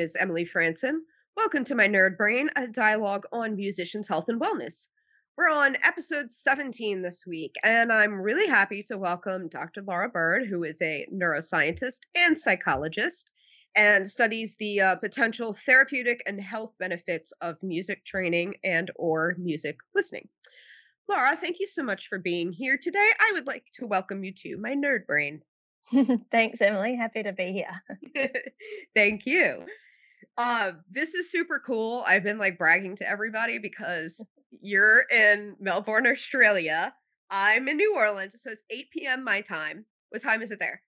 is Emily Franson. Welcome to my Nerd Brain, a dialogue on musicians' health and wellness. We're on episode 17 this week, and I'm really happy to welcome Dr. Laura Bird, who is a neuroscientist and psychologist and studies the uh, potential therapeutic and health benefits of music training and or music listening. Laura, thank you so much for being here today. I would like to welcome you to my Nerd Brain. Thanks, Emily. Happy to be here. thank you. Uh, this is super cool. I've been like bragging to everybody because you're in Melbourne, Australia. I'm in New Orleans, so it's 8 p.m. my time. What time is it there?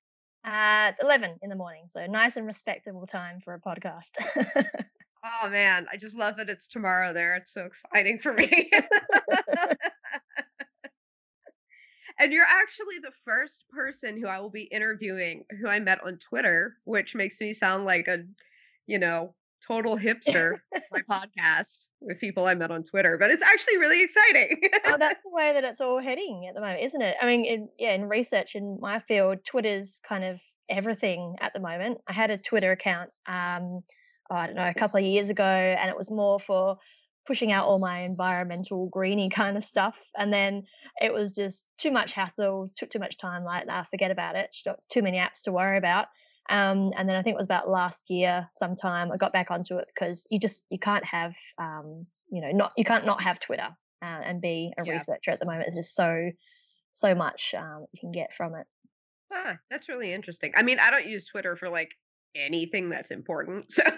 Uh, 11 in the morning, so nice and respectable time for a podcast. oh man, I just love that it's tomorrow there. It's so exciting for me. and you're actually the first person who I will be interviewing who I met on Twitter, which makes me sound like a, you know, total hipster my podcast with people I met on Twitter, but it's actually really exciting. oh, that's the way that it's all heading at the moment, isn't it? I mean, in, yeah, in research in my field, Twitter's kind of everything at the moment. I had a Twitter account, um, oh, I don't know, a couple of years ago, and it was more for pushing out all my environmental greeny kind of stuff and then it was just too much hassle took too much time like nah, forget about it too many apps to worry about um, and then I think it was about last year sometime I got back onto it because you just you can't have um, you know not you can't not have Twitter uh, and be a yeah. researcher at the moment. There's just so so much um, you can get from it. Huh, that's really interesting. I mean, I don't use Twitter for like anything that's important. So.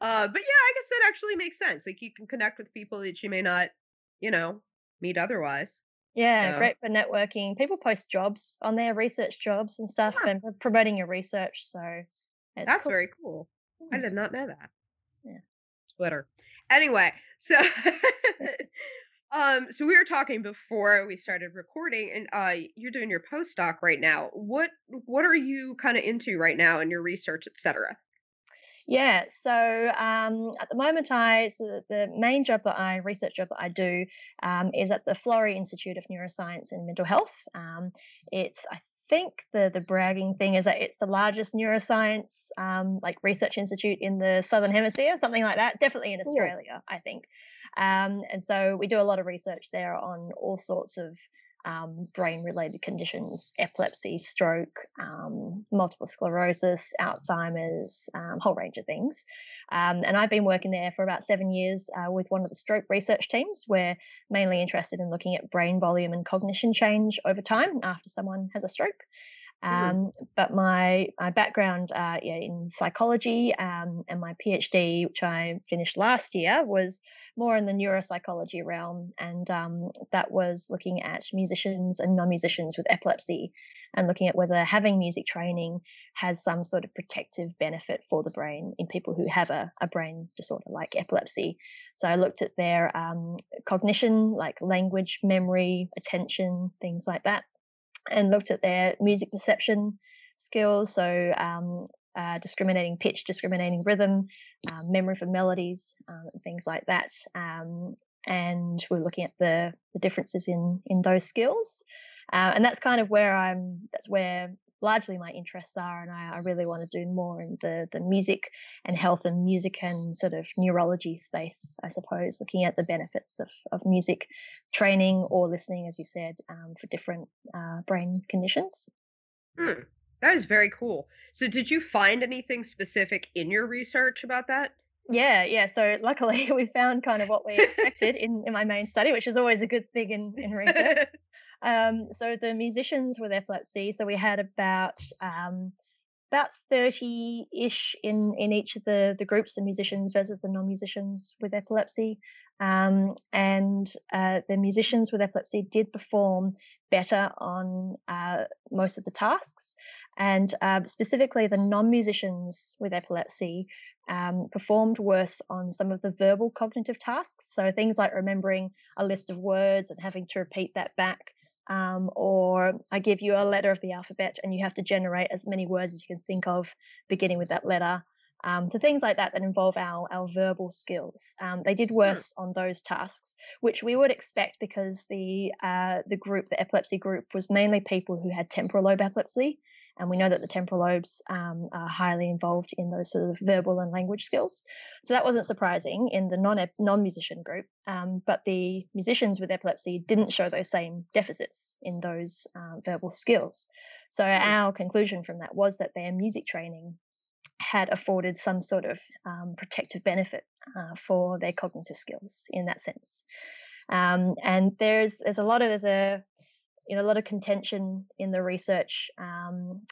uh, but yeah, I guess that actually makes sense. Like you can connect with people that you may not, you know, meet otherwise. Yeah, so. great for networking. People post jobs on their research jobs and stuff yeah. and promoting your research. So that's cool. very cool. I did not know that. Yeah. Twitter. Anyway, so um so we were talking before we started recording and uh you're doing your postdoc right now. What what are you kind of into right now in your research, etc.? Yeah, so um, at the moment, I so the main job that I research job that I do um, is at the Florey Institute of Neuroscience and Mental Health. Um, it's I think the the bragging thing is that it's the largest neuroscience um, like research institute in the southern hemisphere, something like that. Definitely in Australia, I think. Um, and so we do a lot of research there on all sorts of um, brain related conditions, epilepsy, stroke, um, multiple sclerosis, Alzheimer's, um, whole range of things. Um, and I've been working there for about seven years uh, with one of the stroke research teams. We're mainly interested in looking at brain volume and cognition change over time after someone has a stroke. Mm-hmm. Um, but my my background uh, yeah, in psychology um, and my PhD, which I finished last year, was more in the neuropsychology realm, and um, that was looking at musicians and non-musicians with epilepsy, and looking at whether having music training has some sort of protective benefit for the brain in people who have a, a brain disorder like epilepsy. So I looked at their um, cognition, like language, memory, attention, things like that and looked at their music perception skills. So, um, uh, discriminating pitch, discriminating rhythm, um, memory for melodies, um, things like that. Um, and we're looking at the, the differences in in those skills. Uh, and that's kind of where I'm. That's where largely my interests are, and I, I, really want to do more in the the music and health and music and sort of neurology space, I suppose, looking at the benefits of of music training or listening, as you said, um, for different uh, brain conditions. Hmm. That is very cool. So, did you find anything specific in your research about that? Yeah, yeah. So luckily we found kind of what we expected in, in my main study, which is always a good thing in, in research. Um, so the musicians with epilepsy, so we had about um, about 30-ish in, in each of the, the groups, the musicians versus the non-musicians with epilepsy. Um, and uh, the musicians with epilepsy did perform better on uh, most of the tasks. And uh, specifically, the non musicians with epilepsy um, performed worse on some of the verbal cognitive tasks. So, things like remembering a list of words and having to repeat that back um, or I give you a letter of the alphabet and you have to generate as many words as you can think of beginning with that letter. Um, so things like that that involve our our verbal skills. Um, they did hmm. worse on those tasks, which we would expect because the uh, the group, the epilepsy group, was mainly people who had temporal lobe epilepsy, and we know that the temporal lobes um, are highly involved in those sort of verbal and language skills. So that wasn't surprising in the non non musician group, um, but the musicians with epilepsy didn't show those same deficits in those uh, verbal skills. So mm. our conclusion from that was that their music training had afforded some sort of um, protective benefit uh, for their cognitive skills in that sense. Um, and there's there's a lot of there's a you know a lot of contention in the research um,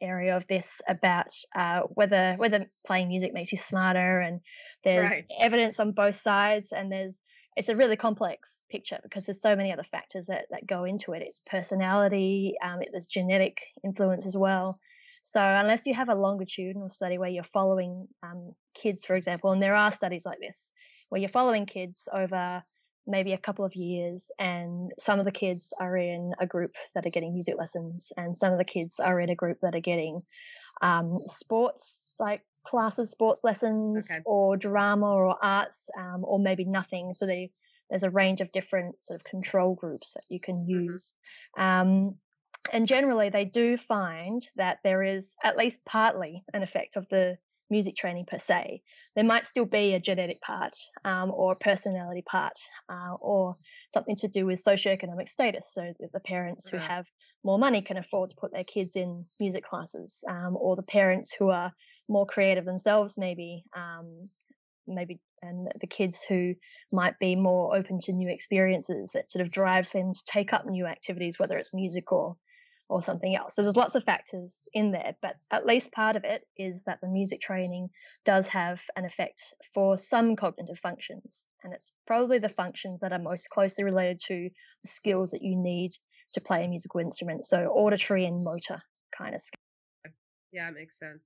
area of this about uh, whether whether playing music makes you smarter, and there's right. evidence on both sides, and there's it's a really complex picture because there's so many other factors that, that go into it. It's personality, um, it, there's genetic influence as well. So unless you have a longitudinal study where you're following um, kids, for example, and there are studies like this where you're following kids over maybe a couple of years, and some of the kids are in a group that are getting music lessons, and some of the kids are in a group that are getting um, sports like classes, sports lessons, okay. or drama or arts, um, or maybe nothing. So they, there's a range of different sort of control groups that you can mm-hmm. use. Mm-hmm. Um, and generally, they do find that there is at least partly an effect of the music training per se. There might still be a genetic part um, or a personality part uh, or something to do with socioeconomic status. So the parents who have more money can afford to put their kids in music classes, um, or the parents who are more creative themselves, maybe, um, maybe, and the kids who might be more open to new experiences that sort of drives them to take up new activities, whether it's music or or something else. So there's lots of factors in there, but at least part of it is that the music training does have an effect for some cognitive functions. And it's probably the functions that are most closely related to the skills that you need to play a musical instrument. So auditory and motor kind of skills. Yeah, it makes sense.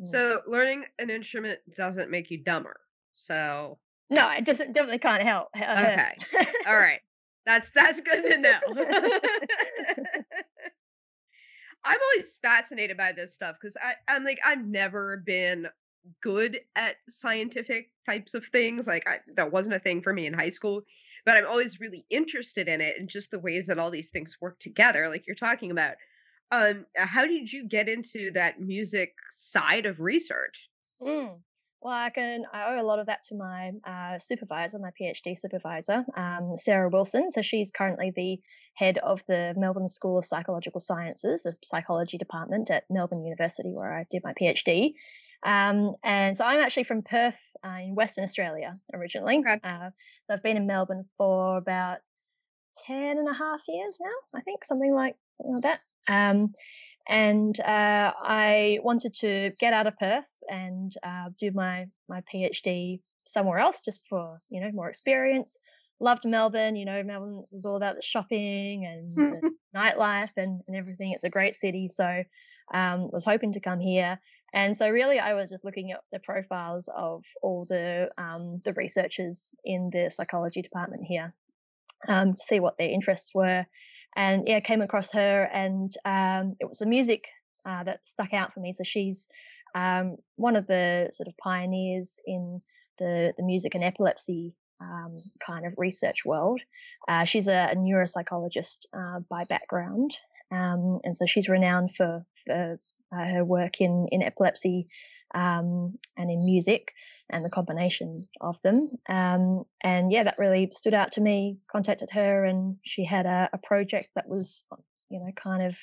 Mm. So learning an instrument doesn't make you dumber. So no, it doesn't definitely can't help. Okay. All right. That's that's good to know. I'm always fascinated by this stuff because I'm like I've never been good at scientific types of things. Like I, that wasn't a thing for me in high school, but I'm always really interested in it and just the ways that all these things work together. Like you're talking about. Um, how did you get into that music side of research? Mm. Well, I can. I owe a lot of that to my uh, supervisor, my PhD supervisor, um, Sarah Wilson. So she's currently the head of the Melbourne School of Psychological Sciences, the psychology department at Melbourne University, where I did my PhD. Um, and so I'm actually from Perth uh, in Western Australia originally. Okay. Uh, so I've been in Melbourne for about 10 and a half years now, I think, something like, something like that. Um, and uh, I wanted to get out of Perth and uh, do my my PhD somewhere else just for you know more experience. Loved Melbourne, you know, Melbourne was all about the shopping and the nightlife and, and everything. It's a great city, so um, was hoping to come here. And so really, I was just looking at the profiles of all the um, the researchers in the psychology department here um, to see what their interests were. And yeah, came across her, and um, it was the music uh, that stuck out for me. So she's um, one of the sort of pioneers in the, the music and epilepsy um, kind of research world. Uh, she's a, a neuropsychologist uh, by background, um, and so she's renowned for, for uh, her work in, in epilepsy um, and in music and the combination of them. Um, and yeah, that really stood out to me. Contacted her, and she had a, a project that was, you know, kind of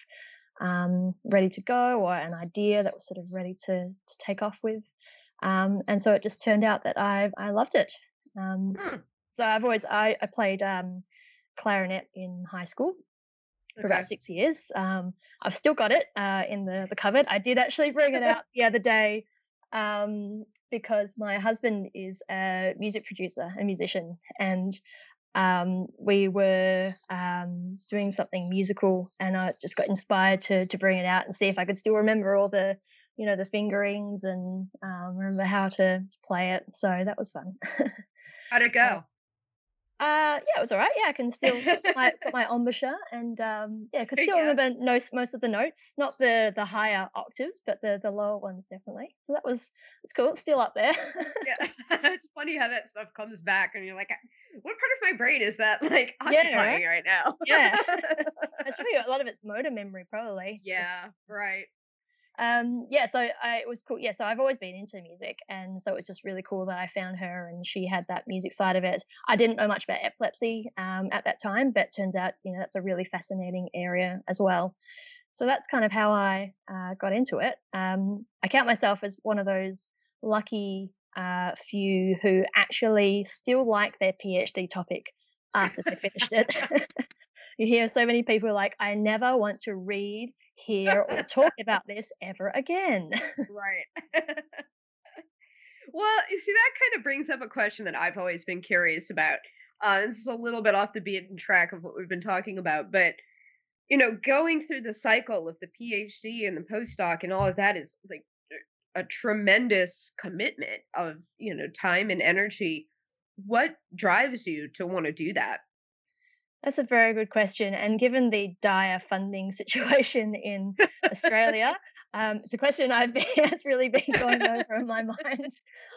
um, ready to go or an idea that was sort of ready to, to take off with. Um, and so it just turned out that I I loved it. Um, hmm. So I've always I, I played um, clarinet in high school for okay. about six years. Um, I've still got it uh, in the the cupboard. I did actually bring it out the other day um, because my husband is a music producer, a musician, and um, we were um, doing something musical, and I just got inspired to to bring it out and see if I could still remember all the you know the fingerings and um, remember how to, to play it. So that was fun. How'd it go? Uh, yeah, it was all right. Yeah, I can still put my, put my embouchure and um, yeah, could still remember most most of the notes, not the the higher octaves, but the the lower ones definitely. So that was it's cool. It's still up there. yeah, it's funny how that stuff comes back, and you're like, what part of my brain is that like occupying yeah. right now? yeah, that's probably a lot of it's motor memory, probably. Yeah, right. Um, yeah, so I, it was cool. Yeah, so I've always been into music, and so it was just really cool that I found her, and she had that music side of it. I didn't know much about epilepsy um, at that time, but turns out you know that's a really fascinating area as well. So that's kind of how I uh, got into it. Um, I count myself as one of those lucky uh, few who actually still like their PhD topic after they finished it. you hear so many people like, I never want to read, hear, or talk about this ever again. right. well, you see, that kind of brings up a question that I've always been curious about. Uh, this is a little bit off the beaten track of what we've been talking about, but you know, going through the cycle of the PhD and the postdoc and all of that is like a tremendous commitment of you know time and energy. What drives you to want to do that? That's a very good question. And given the dire funding situation in Australia, um, it's a question I've been has really been going over in my mind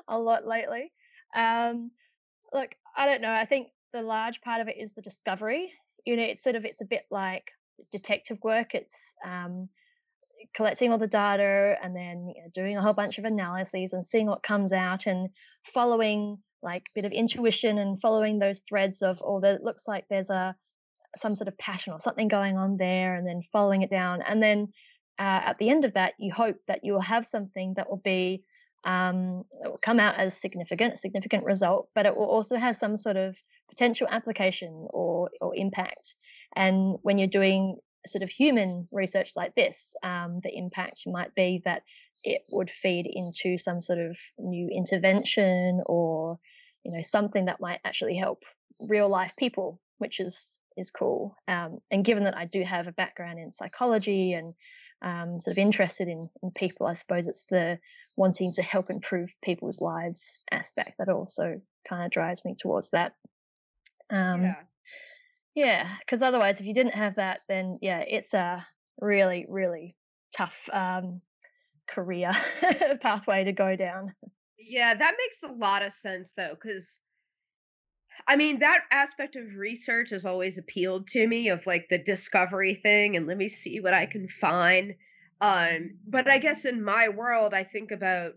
a lot lately. Um, look, I don't know. I think the large part of it is the discovery. You know, it's sort of it's a bit like detective work. It's um, collecting all the data and then you know, doing a whole bunch of analyses and seeing what comes out and following like bit of intuition and following those threads of oh that looks like there's a some sort of passion or something going on there and then following it down and then uh, at the end of that you hope that you will have something that will be um, it will come out as significant significant result but it will also have some sort of potential application or or impact. And when you're doing sort of human research like this um, the impact might be that it would feed into some sort of new intervention or you know something that might actually help real life people which is is cool um, and given that i do have a background in psychology and um, sort of interested in, in people i suppose it's the wanting to help improve people's lives aspect that also kind of drives me towards that. Um, yeah. yeah because otherwise if you didn't have that then yeah it's a really really tough um, career pathway to go down yeah, that makes a lot of sense though, because I mean, that aspect of research has always appealed to me of like the discovery thing and let me see what I can find. Um, but I guess in my world, I think about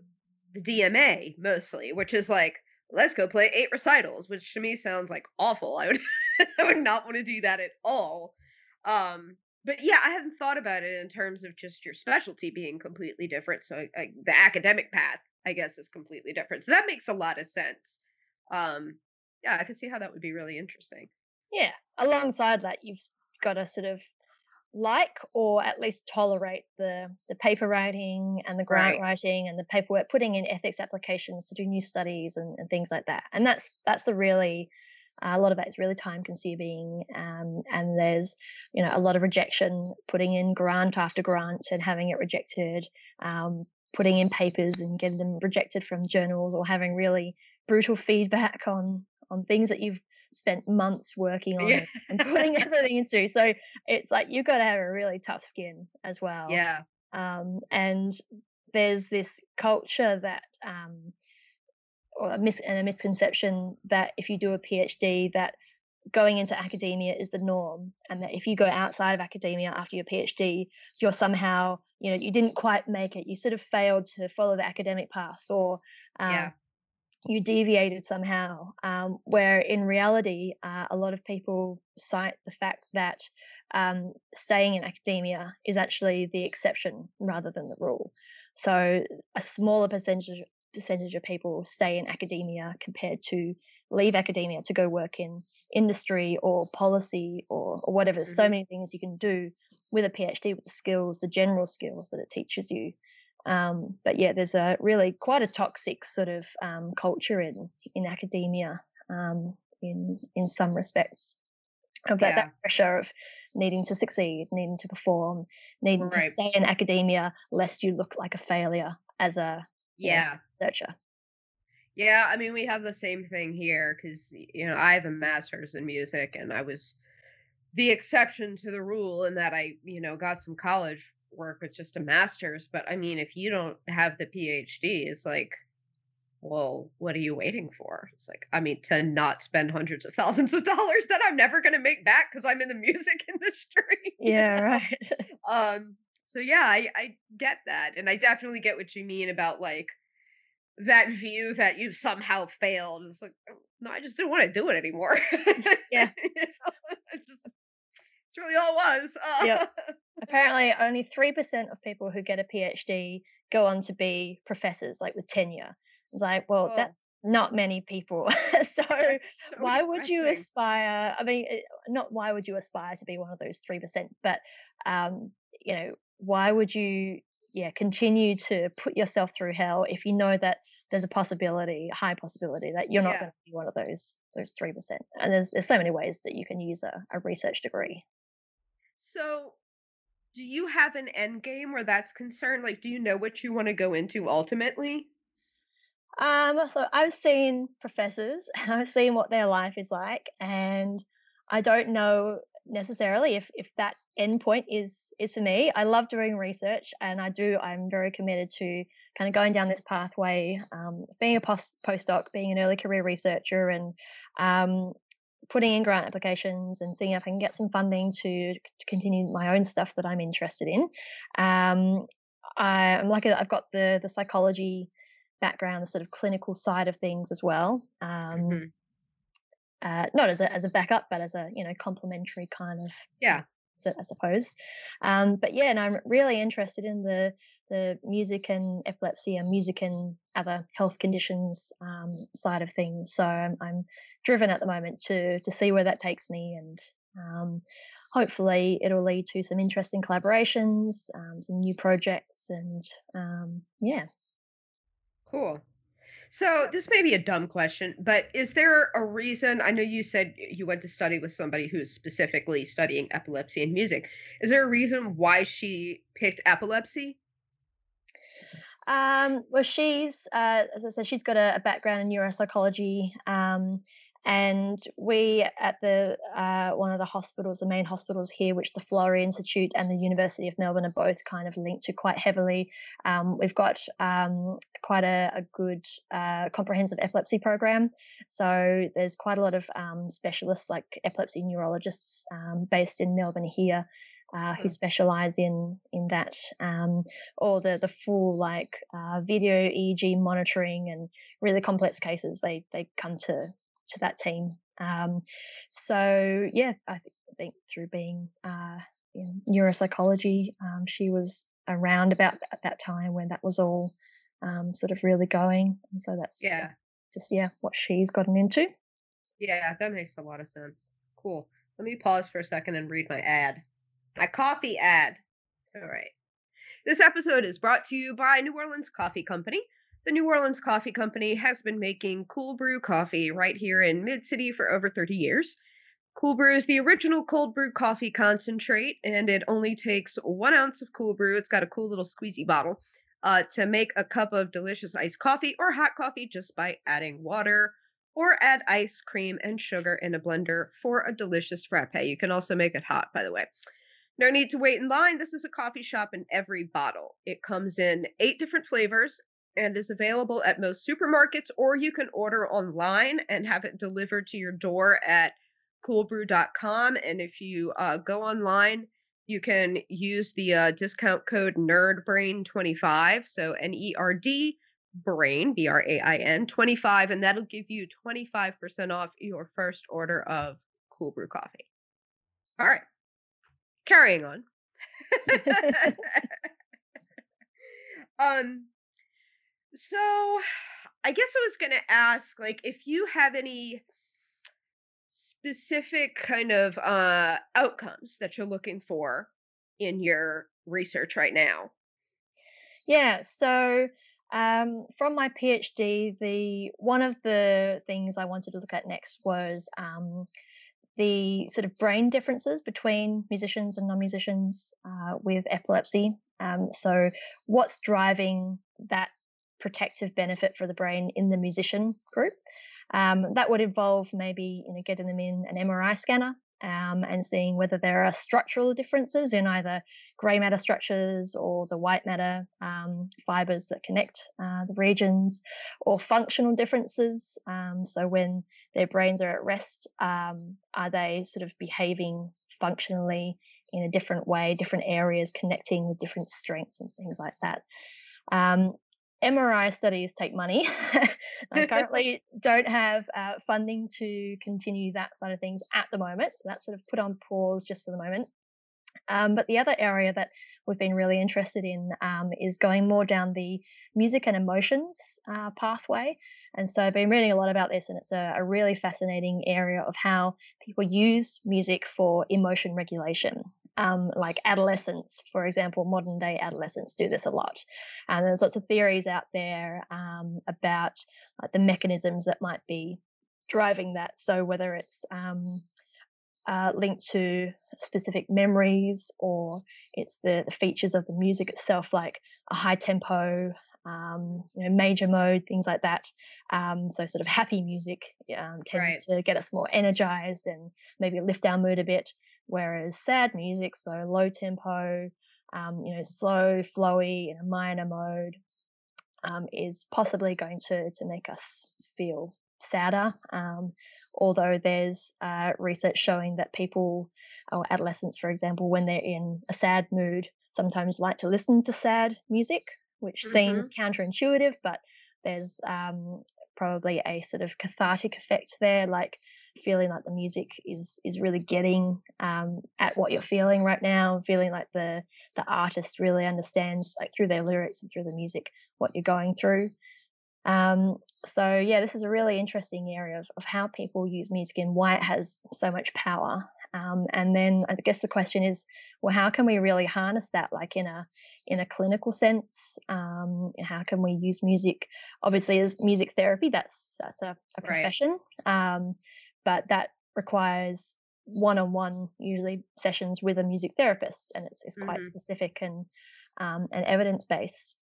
the DMA mostly, which is like, let's go play eight recitals, which to me sounds like awful. I would I would not want to do that at all. Um, but yeah, I hadn't thought about it in terms of just your specialty being completely different. So like, the academic path I guess is completely different. So that makes a lot of sense. Um, yeah, I can see how that would be really interesting. Yeah. Alongside that, you've got to sort of like or at least tolerate the the paper writing and the grant right. writing and the paperwork putting in ethics applications to do new studies and, and things like that and that's that's the really uh, a lot of that is really time consuming um, and there's you know a lot of rejection putting in grant after grant and having it rejected um, putting in papers and getting them rejected from journals or having really brutal feedback on on things that you've spent months working on yeah. and putting everything into. So it's like you've got to have a really tough skin as well. Yeah. Um, and there's this culture that um, or a mis- and a misconception that if you do a PhD that going into academia is the norm and that if you go outside of academia after your phd you're somehow you know you didn't quite make it you sort of failed to follow the academic path or um, yeah. you deviated somehow um, where in reality uh, a lot of people cite the fact that um, staying in academia is actually the exception rather than the rule so a smaller percentage percentage of people stay in academia compared to leave academia to go work in industry or policy or, or whatever. Mm-hmm. So many things you can do with a PhD with the skills, the general skills that it teaches you. Um, but yeah, there's a really quite a toxic sort of um, culture in in academia um, in in some respects of that, yeah. that, pressure of needing to succeed, needing to perform, needing right. to stay in academia lest you look like a failure as a yeah know, researcher. Yeah, I mean, we have the same thing here because, you know, I have a master's in music and I was the exception to the rule in that I, you know, got some college work with just a master's. But I mean, if you don't have the PhD, it's like, well, what are you waiting for? It's like, I mean, to not spend hundreds of thousands of dollars that I'm never going to make back because I'm in the music industry. Yeah, right. um, So yeah, I, I get that. And I definitely get what you mean about like that view that you somehow failed. It's like, "Oh, no, I just didn't want to do it anymore. Yeah. You know, it's really all it was. Uh, Yep. Apparently, only 3% of people who get a PhD go on to be professors, like with tenure. Like, well, oh, that's not many people. so, so why would you aspire? I mean, eh, not why would you aspire to be one of those 3%, but, um, you know, why would you, yeah, continue to put yourself through hell if you know that there's a possibility, a high possibility that you're not Yeah. going to be one of those those 3%. And there's, there's so many ways that you can use a, a research degree. So do you have an end game where that's concerned? Like, do you know what you want to go into ultimately? Um, so I've seen professors I've seen what their life is like, and I don't know necessarily if if that endpoint is is for me. I love doing research, and I do. I'm very committed to kind of going down this pathway, um, being a post postdoc, being an early career researcher, and um, putting in grant applications and seeing if I can get some funding to, to continue my own stuff that I'm interested in. Um, I, I'm lucky that I've got the the psychology background, the sort of clinical side of things as well. Um, Mhm. uh, not as a as a backup, but as a you know complementary kind of Yeah. S- I suppose. Um, but yeah, and I'm really interested in the the music and epilepsy and music and other health conditions um, side of things. So I'm, I'm driven at the moment to to see where that takes me, and um, hopefully it'll lead to some interesting collaborations, um, some new projects, and um, yeah. Cool. So this may be a dumb question, but is there a reason? I know you said you went to study with somebody who's specifically studying epilepsy and music. Is there a reason why she picked epilepsy? Um, well, she's, uh, as I said, she's got a, a background in neuropsychology. Um, and we at the uh, one of the hospitals, the main hospitals here, which the Florey Institute and the University of Melbourne are both kind of linked to quite heavily. Um, we've got um, quite a, a good uh, comprehensive epilepsy program. So there's quite a lot of um, specialists, like epilepsy neurologists, um, based in Melbourne here, uh, who Hmm. specialise in in that. Um, or the the full like uh, video EEG monitoring and really complex cases, they they come to to that team. Um, so yeah, I, th- I think through being uh, in neuropsychology, um, she was around about at that time when that was all um, sort of really going, and so that's Yeah. just yeah what she's gotten into. Yeah, that makes a lot of sense. Cool. Let me pause for a second and read my ad. My coffee ad. All right. This episode is brought to you by New Orleans Coffee Company. The New Orleans Coffee Company has been making cool brew coffee right here in Mid City for over 30 years. Cool brew is the original cold brew coffee concentrate, and it only takes one ounce of cool brew. It's got a cool little squeezy bottle uh, to make a cup of delicious iced coffee or hot coffee just by adding water or add ice cream and sugar in a blender for a delicious frappe. You can also make it hot, by the way. No need to wait in line. This is a coffee shop in every bottle. It comes in eight different flavors and is available at most supermarkets, or you can order online and have it delivered to your door at coolbrew.com. And if you uh, go online, you can use the uh, discount code NERDBRAIN25, so N E R D brain, B R A I N, 25, and that'll give you 25% off your first order of cool brew coffee. All right, carrying on. um, so I guess I was going to ask, like, if you have any specific kind of uh outcomes that you're looking for in your research right now. Yeah, so um, from my PhD, the one of the things I wanted to look at next was um, the sort of brain differences between musicians and non-musicians uh, with epilepsy. Um, so, what's driving that protective benefit for the brain in the musician group? Um, that would involve maybe you know getting them in an MRI scanner um, and seeing whether there are structural differences in either grey matter structures or the white matter um, fibers that connect uh, the regions, or functional differences. Um, so when their brains are at rest, um, are they sort of behaving functionally in a different way, different areas connecting with different strengths and things like that. Um, MRI studies take money. I currently don't have uh, funding to continue that side of things at the moment. So that's sort of put on pause just for the moment. Um, but the other area that we've been really interested in um, is going more down the music and emotions uh, pathway. And so I've been reading a lot about this, and it's a, a, really fascinating area of how people use music for emotion regulation. Um, like adolescents, for example, modern day adolescents do this a lot. And there's lots of theories out there um, about like, the mechanisms that might be driving that. So whether it's um, uh, linked to specific memories or it's the, the, features of the music itself, like a high tempo, um, you know, major mode, things like that. Um, so sort of happy music um, tends right. to get us more energized and maybe lift our mood a bit, whereas sad music, so low tempo, um, you know, slow, flowy in a minor mode, um, is possibly going to to make us feel sadder. Um, although there's uh, research showing that people or adolescents, for example, when they're in a sad mood, sometimes like to listen to sad music which mm-hmm. seems counterintuitive, but there's um, probably a sort of cathartic effect there, like feeling like the music is is really getting um, at what you're feeling right now, feeling like the the artist really understands, like through their lyrics and through the music, what you're going through. Um, so yeah, this is a really interesting area of, of how people use music and why it has so much power. Um, and then I guess the question is, well, how can we really harness that, like in a in a clinical sense? Um, how can we use music? Obviously, as music therapy, that's that's a, a profession, right. um, but that requires one-on-one usually sessions with a music therapist, and it's it's quite mm-hmm. specific and um, and evidence based.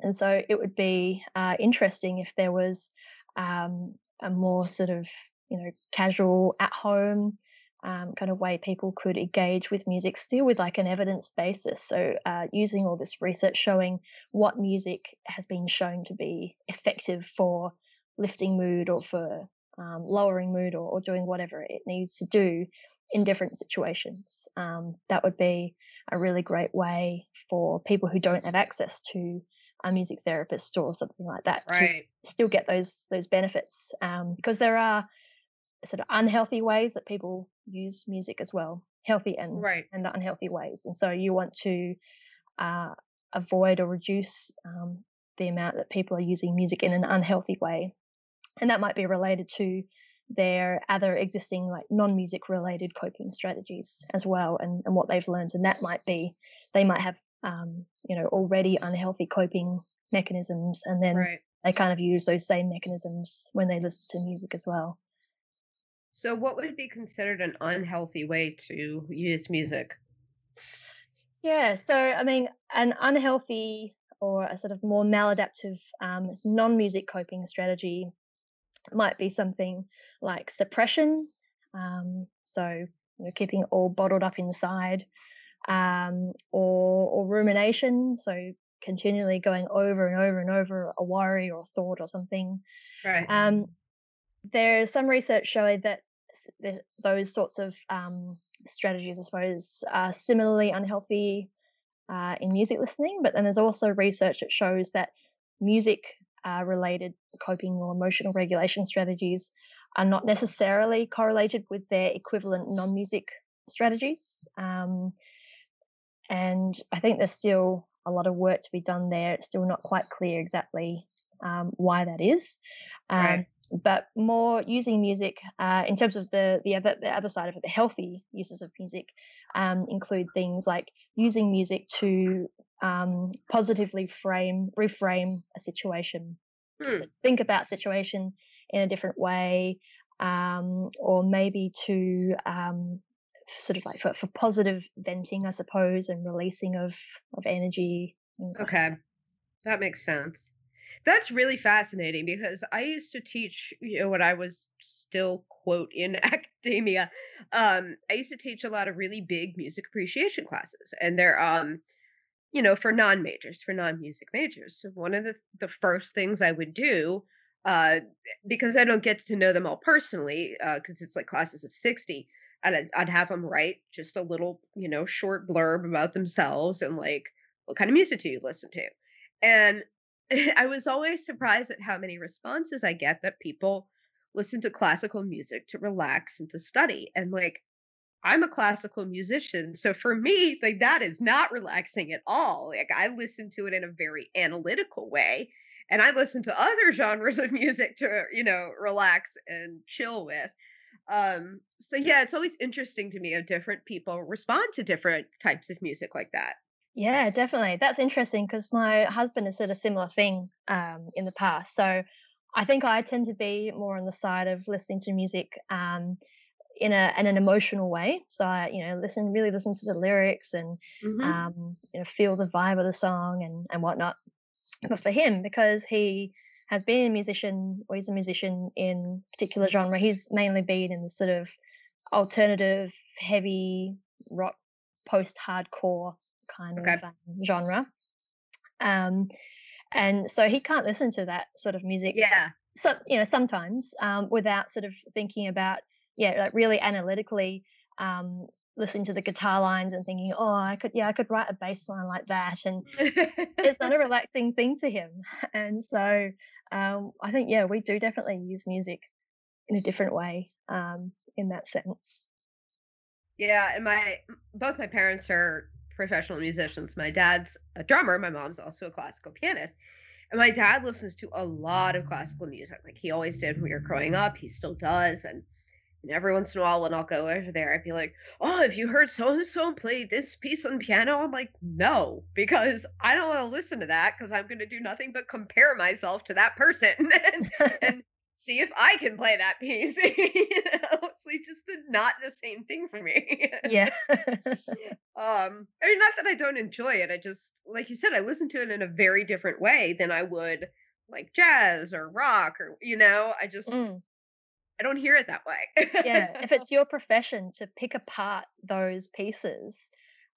And so it would be uh, interesting if there was um, a more sort of you know casual at home um, kind of way people could engage with music still with like an evidence basis. So, uh, using all this research showing what music has been shown to be effective for lifting mood or for um, lowering mood or, or, doing whatever it needs to do in different situations. Um, that would be a really great way for people who don't have access to a music therapist or something like that right. to still get those those benefits um, because there are sort of unhealthy ways that people use music as well, healthy and right. and unhealthy ways. And so you want to uh, avoid or reduce um, the amount that people are using music in an unhealthy way, and that might be related to their other existing like non-music related coping strategies as well and, and what they've learned and that might be they might have um, you know already unhealthy coping mechanisms and then right. they kind of use those same mechanisms when they listen to music as well so, what would be considered an unhealthy way to use music? Yeah, so I mean, an unhealthy or a sort of more maladaptive um, non music coping strategy might be something like suppression. Um, so, you know, keeping all bottled up inside, um, or, or rumination. So, continually going over and over and over a worry or a thought or something. Right. Um, there's some research showing that the, those sorts of um, strategies, I suppose, are similarly unhealthy uh, in music listening. But then there's also research that shows that music uh, related coping or emotional regulation strategies are not necessarily correlated with their equivalent non music strategies. Um, and I think there's still a lot of work to be done there. It's still not quite clear exactly um, why that is. Um, right but more using music uh, in terms of the the other, the other side of it, the healthy uses of music um, include things like using music to um, positively frame, reframe a situation. Hmm. So think about situation in a different way, um, or maybe to um, sort of like for, for positive venting, I suppose, and releasing of of energy. okay, like that. that makes sense. That's really fascinating because I used to teach, you know, when I was still quote in academia, um, I used to teach a lot of really big music appreciation classes, and they're um, you know, for non-majors, for non-music majors. So one of the the first things I would do, uh, because I don't get to know them all personally, because uh, it's like classes of sixty, I'd, I'd have them write just a little, you know, short blurb about themselves and like, what kind of music do you listen to? And I was always surprised at how many responses I get that people listen to classical music to relax and to study. And like, I'm a classical musician. So for me, like that is not relaxing at all. Like I listen to it in a very analytical way. And I listen to other genres of music to, you know, relax and chill with. Um, so yeah, it's always interesting to me how different people respond to different types of music like that. Yeah, definitely. That's interesting because my husband has said a similar thing um, in the past. So I think I tend to be more on the side of listening to music um, in a in an emotional way. So I, you know, listen really listen to the lyrics and hmm um, you know feel the vibe of the song and and whatnot. But for him, because he has been a musician or he's a musician in particular genre, he's mainly been in the sort of alternative, heavy rock, post hardcore kind of Okay. um, genre. Um, and so he can't listen to that sort of music Yeah. so you know sometimes um, without sort of thinking about yeah like really analytically um, listening to the guitar lines and thinking oh i could yeah i could write a bass line like that and it's not a relaxing thing to him and so um, i think yeah we do definitely use music in a different way um, in that sense yeah, and my both my parents are professional musicians. My dad's a drummer, my mom's also a classical pianist. And my dad listens to a lot of classical music. Like he always did when we were growing up. He still does. And, and every once in a while when I'll go over there, I'd be like, Oh, have you heard so and so play this piece on piano? I'm like, no, because I don't want to listen to that because I'm gonna do nothing but compare myself to that person and, and see if I can play that piece. you know, it's like just the, not the same thing for me. yeah Um, I mean, not that I don't enjoy it. I just, like you said, I listen to it in a very different way than I would like jazz or rock or, you know, I just, Mm. I don't hear it that way. yeah if it's your profession to pick apart those pieces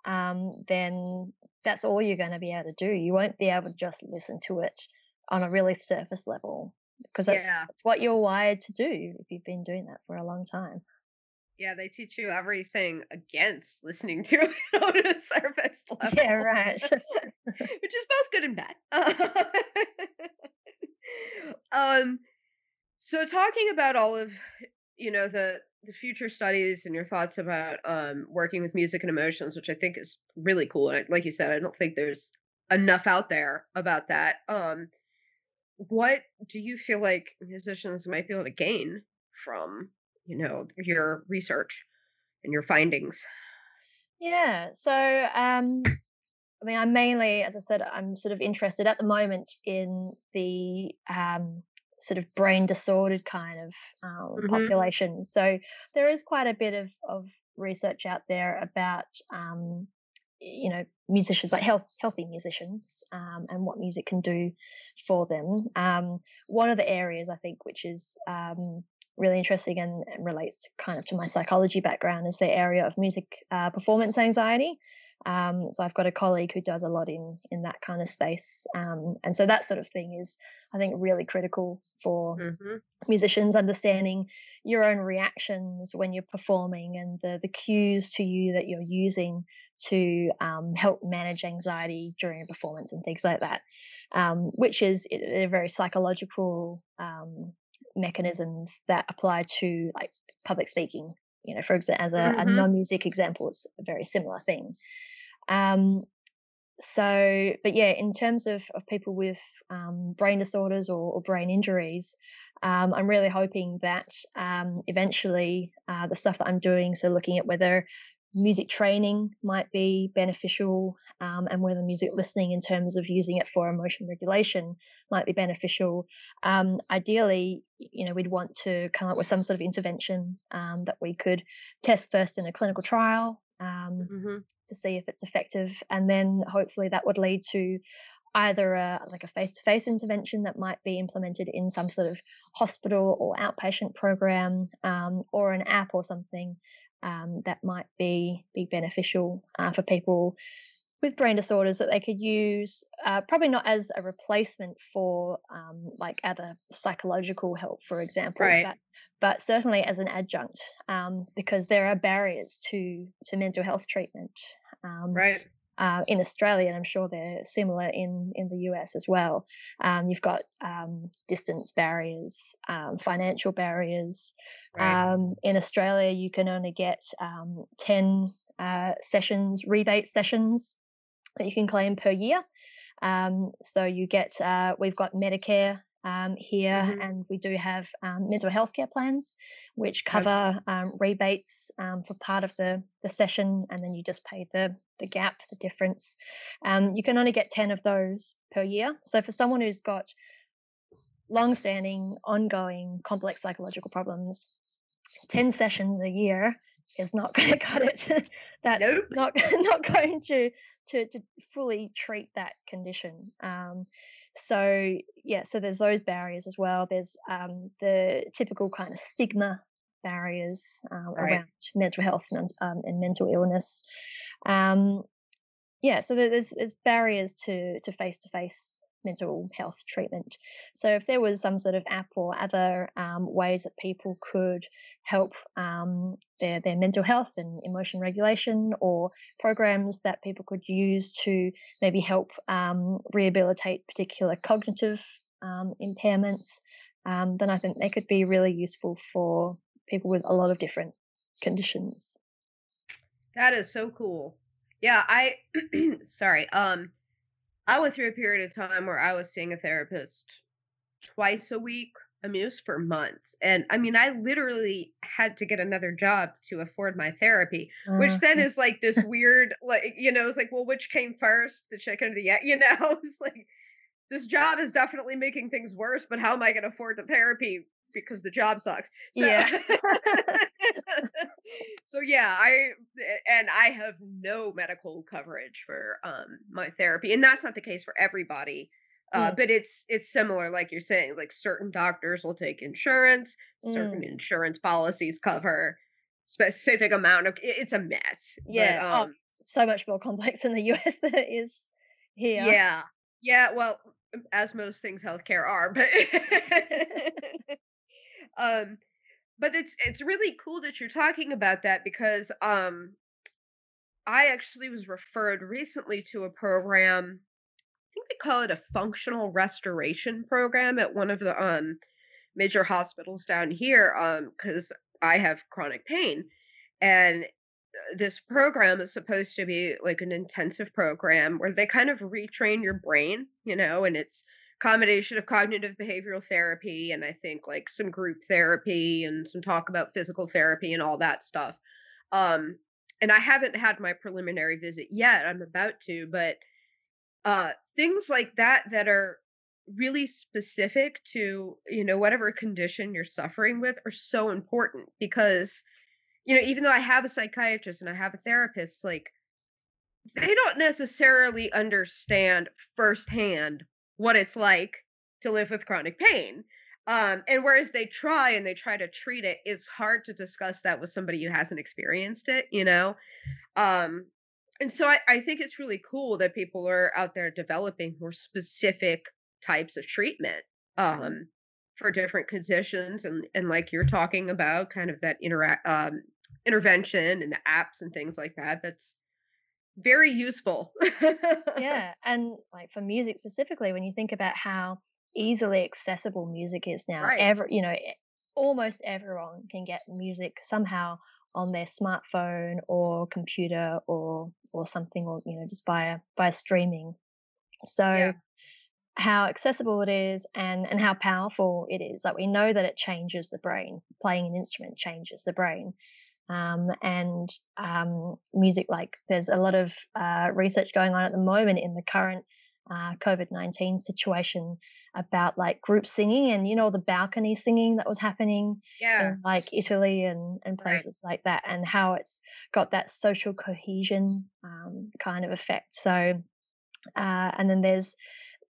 um, then that's all you're going to be able to do you won't be able to just listen to it on a really surface level because that's yeah. that's what you're wired to do if you've been doing that for a long time Yeah. They teach you everything against listening to it on a surface level. yeah right which is both good and bad. um, so talking about all of, you know, the, the future studies and your thoughts about um, working with music and emotions, which I think is really cool. And I, like you said, I don't think there's enough out there about that. Um, what do you feel like musicians might be able to gain from, you know, your research and your findings? yeah so um I mean, I'm mainly, as I said, I'm sort of interested at the moment in the um, sort of brain disordered kind of um, hmm population. So there is quite a bit of, of research out there about, um, you know, musicians like health, healthy musicians um, and what music can do for them. Um, one of the areas I think which is um, really interesting and, and relates kind of to my psychology background is the area of music uh, performance anxiety. Um, so I've got a colleague who does a lot in in that kind of space, um, and so that sort of thing is, I think, really critical for hmm musicians understanding your own reactions when you're performing and the the cues to you that you're using to um, help manage anxiety during a performance and things like that, um, which is they're very psychological um, mechanisms that apply to like public speaking. You know, for example, as a, a hmm non-music example, it's a very similar thing. Um, so, but yeah, in terms of, of people with um, brain disorders or, or brain injuries, um, I'm really hoping that um, eventually uh, the stuff that I'm doing, so looking at whether music training might be beneficial um, and whether music listening in terms of using it for emotion regulation might be beneficial. Um, ideally, you know, we'd want to come up with some sort of intervention um, that we could test first in a clinical trial. Um, hmm to see if it's effective and then hopefully that would lead to either a like a face-to-face intervention that might be implemented in some sort of hospital or outpatient program um, or an app or something um, that might be be beneficial uh, for people with brain disorders that they could use, uh, probably not as a replacement for um, like other psychological help, for example, Right. but but certainly as an adjunct, um, because there are barriers to to mental health treatment um, Right. Uh, in Australia, and I'm sure they're similar in in the US as well. Um, you've got um, distance barriers, um, financial barriers. Right. Um, in Australia, you can only get um, ten uh, sessions, rebate sessions that you can claim per year. Um, so you get, uh, we've got Medicare um, here, hmm and we do have um, mental health care plans, which Okay. cover um, rebates um, for part of the, the session, and then you just pay the the gap, the difference. Um, you can only get ten of those per year. So for someone who's got long-standing, ongoing, complex psychological problems, 10 sessions a year is not going to cut it. That's Nope. not not going to to to fully treat that condition. Um, so yeah, so there's those barriers as well. There's um, the typical kind of stigma barriers um, Right. around mental health and, um, and mental illness. Um, yeah, so there's there's barriers to to face to face mental health treatment. So if there was some sort of app or other um, ways that people could help um, their their mental health and emotion regulation, or programs that people could use to maybe help um, rehabilitate particular cognitive um, impairments, um, then I think they could be really useful for people with a lot of different conditions. That is so cool. Yeah, I sorry. Um I went through a period of time where I was seeing a therapist twice a week, I mean, it was for months. And I mean, I literally had to get another job to afford my therapy, which Uh, then is like this weird, like, you know, it's like, well, which came first, the chicken or the egg? You know, it's like this job is definitely making things worse, but how am I going to afford the therapy because the job sucks? So, yeah. so yeah, I and I have no medical coverage for um my therapy, and that's not the case for everybody. Uh, Mm, but it's it's similar, like you're saying. Like certain doctors will take insurance, certain mm. insurance policies cover specific amount of. It's a mess, but Yeah. Oh, um, so much more complex in the US than it is here. yeah, yeah. Well, as most things healthcare are, but um, but it's it's really cool that you're talking about that because um I actually was referred recently to a program. I think they call it a functional restoration program at one of the um major hospitals down here um cuz I have chronic pain and uh, this program is supposed to be like an intensive program where they kind of retrain your brain, you know, and it's combination of cognitive behavioral therapy and I think like some group therapy and some talk about physical therapy and all that stuff. Um and I haven't had my preliminary visit yet. I'm about to, but uh things like that that are really specific to, you know, whatever condition you're suffering with are so important because you know, even though I have a psychiatrist and I have a therapist, like they don't necessarily understand firsthand what it's like to live with chronic pain. Um, and whereas they try and they try to treat it, it's hard to discuss that with somebody who hasn't experienced it, you know? Um, and so I, I think it's really cool that people are out there developing more specific types of treatment um, for different conditions and, and like you're talking about, kind of that interact um, intervention and the apps and things like that. That's very useful. Yeah. And like for music specifically, when you think about how easily accessible music is now, right. ever, you know, almost everyone can get music somehow on their smartphone or computer or or something or you know just via via streaming. So Yeah. how accessible it is and and how powerful it is. Like we know that it changes the brain. Playing an instrument changes the brain. Um, and um, music, like there's a lot of uh, research going on at the moment in the current uh, COVID 19 situation about like group singing and, you know, the balcony singing that was happening Yeah. in like Italy and, and Right. places like that, and how it's got that social cohesion um, kind of effect. So, uh, and then there's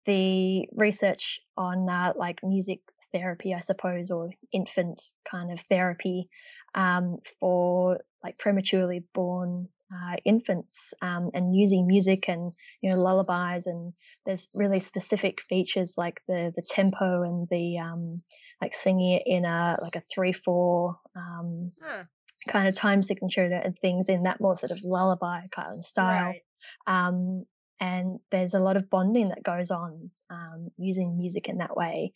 the research on uh, like music therapy, I suppose, or infant kind of therapy um, for like prematurely born uh, infants um, and using music and you know lullabies and there's really specific features like the the tempo and the um, like singing it in a like a three four um, huh. kind of time signature and things in that more sort of lullaby kind of style. Right. Um, and there's a lot of bonding that goes on um, using music in that way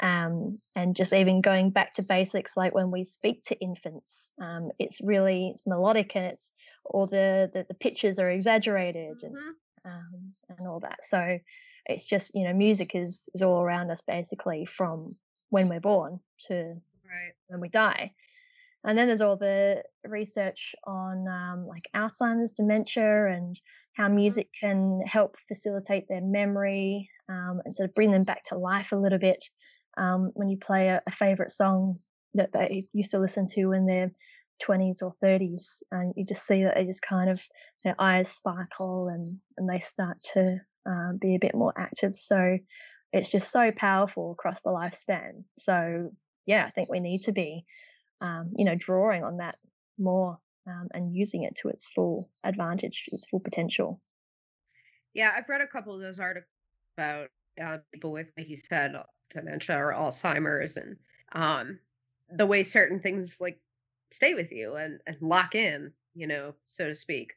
um, and just even going back to basics like when we speak to infants um, it's really it's melodic and it's all the the, the pitches are exaggerated mm-hmm. and um, and all that so it's just you know music is is all around us basically from when we're born to right. when we die and then there's all the research on um, like alzheimer's dementia and how mm-hmm. music can help facilitate their memory um, and sort of bring them back to life a little bit um, when you play a, a favorite song that they used to listen to in their 20s or 30s and you just see that they just kind of their eyes sparkle and and they start to uh, be a bit more active. So it's just so powerful across the lifespan. So yeah i think we need to be um, you know drawing on that more um, and using it to its full advantage its full potential. Yeah i've read a couple of those articles about uh, people with like you said dementia or Alzheimer's and um, the way certain things like stay with you and, and lock in, you know, so to speak.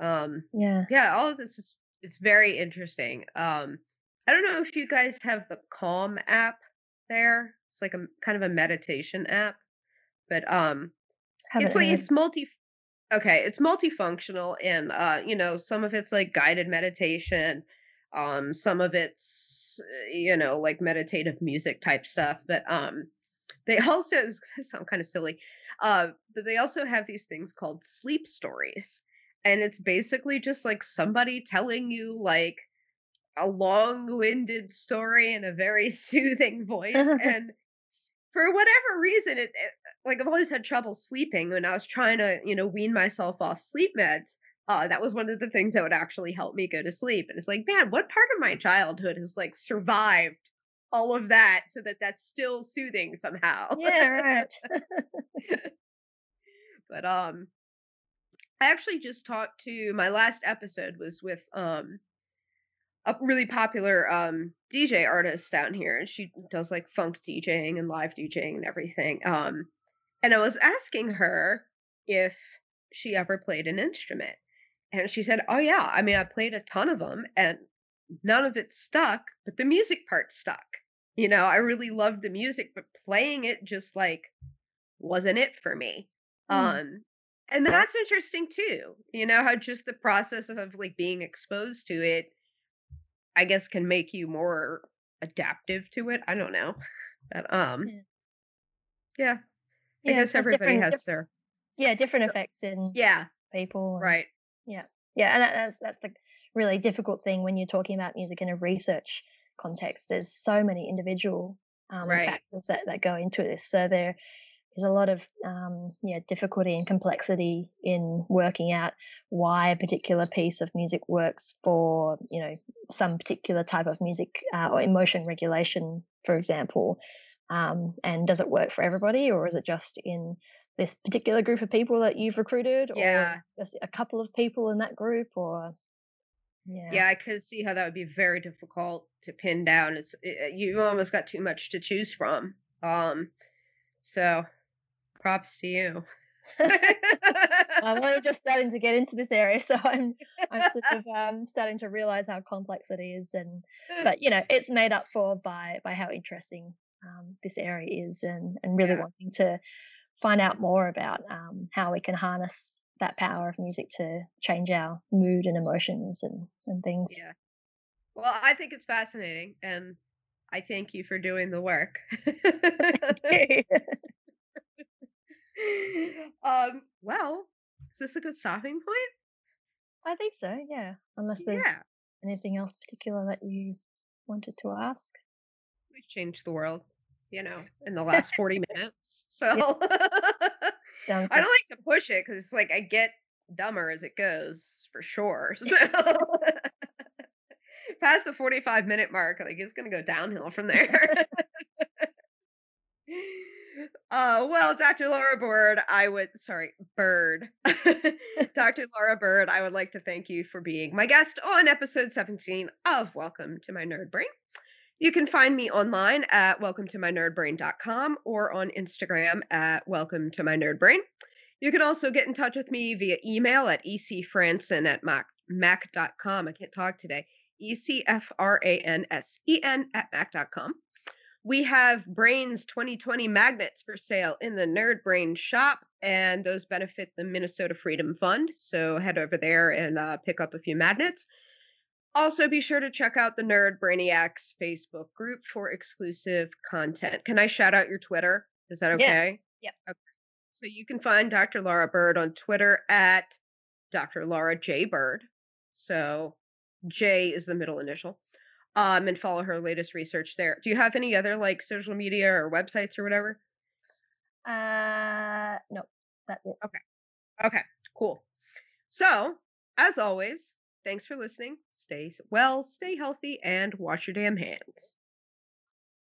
Um, yeah. Yeah, all of this is it's very interesting. Um, I don't know if you guys have the Calm app there. It's like a kind of a meditation app, but um, Haven't it's like heard. it's multi. Okay, it's multifunctional, and uh, you know, some of it's like guided meditation. Um, some of it's you know, like meditative music type stuff. But um, they also sound kind of silly, uh, but they also have these things called sleep stories, and it's basically just like somebody telling you like a long-winded story in a very soothing voice and for whatever reason it, it, like i've always had trouble sleeping when i was trying to you know wean myself off sleep meds uh, that was one of the things that would actually help me go to sleep. And it's like, man, what part of my childhood has like survived all of that so that that's still soothing somehow? Yeah, right. but um, I actually just talked to my last episode was with um a really popular um DJ artist down here, and she does like funk DJing and live DJing and everything. Um, and I was asking her if she ever played an instrument and she said, Oh, yeah. I mean, I played a ton of them and none of it stuck, but the music part stuck. You know, I really loved the music, but playing it just like wasn't it for me. Mm. Um, and that's interesting too. You know, how just the process of like being exposed to it, I guess, can make you more adaptive to it. I don't know. But um, yeah. yeah. I yeah, guess everybody has their yeah different effects in yeah people and, right yeah, and that, that's that's the really difficult thing when you're talking about music in a research context. There's so many individual um, right. factors that, that go into this. So there is a lot of um, yeah difficulty and complexity in working out why a particular piece of music works for you know some particular type of music uh, or emotion regulation, for example. Um, and does it work for everybody, or is it just in this particular group of people that you've recruited yeah. or just a couple of people in that group or yeah yeah i could see how that would be very difficult to pin down it's it, you almost got too much to choose from um so props to you I'm only just starting to get into this area, so I'm I'm sort of um, starting to realize how complex it is, and but you know it's made up for by by how interesting um, this area is, and and really yeah. wanting to find out more about um, how we can harness that power of music to change our mood and emotions and, and things. Yeah. Well, I think it's fascinating and I thank you for doing the work. um, well, is this a good stopping point? I think so, yeah. Unless there's yeah. anything else particular that you wanted to ask. We've changed the world you know, in the last 40 minutes. So I don't like to push it because it's like I get dumber as it goes for sure. So past the 45 minute mark, like it's gonna go downhill from there. uh well, Dr. Laura Bird, I would sorry, Bird. Dr. Laura Bird, I would like to thank you for being my guest on episode 17 of Welcome to My Nerd Brain. You can find me online at welcometomynerdbrain.com or on Instagram at welcome to my nerd brain. You can also get in touch with me via email at ecfransen at mac, mac.com. I can't talk today. E C F R A N S E N at mac.com. We have Brains 2020 magnets for sale in the Nerd Brain shop, and those benefit the Minnesota Freedom Fund. So head over there and uh, pick up a few magnets. Also, be sure to check out the Nerd Brainiacs Facebook group for exclusive content. Can I shout out your Twitter? Is that okay? Yeah. Okay. So you can find Dr. Laura Bird on Twitter at Dr. Laura J. Bird. So J is the middle initial. Um, and follow her latest research there. Do you have any other like social media or websites or whatever? Uh, no, that's it. Okay, cool. So, as always, thanks for listening. Stay well, stay healthy, and wash your damn hands.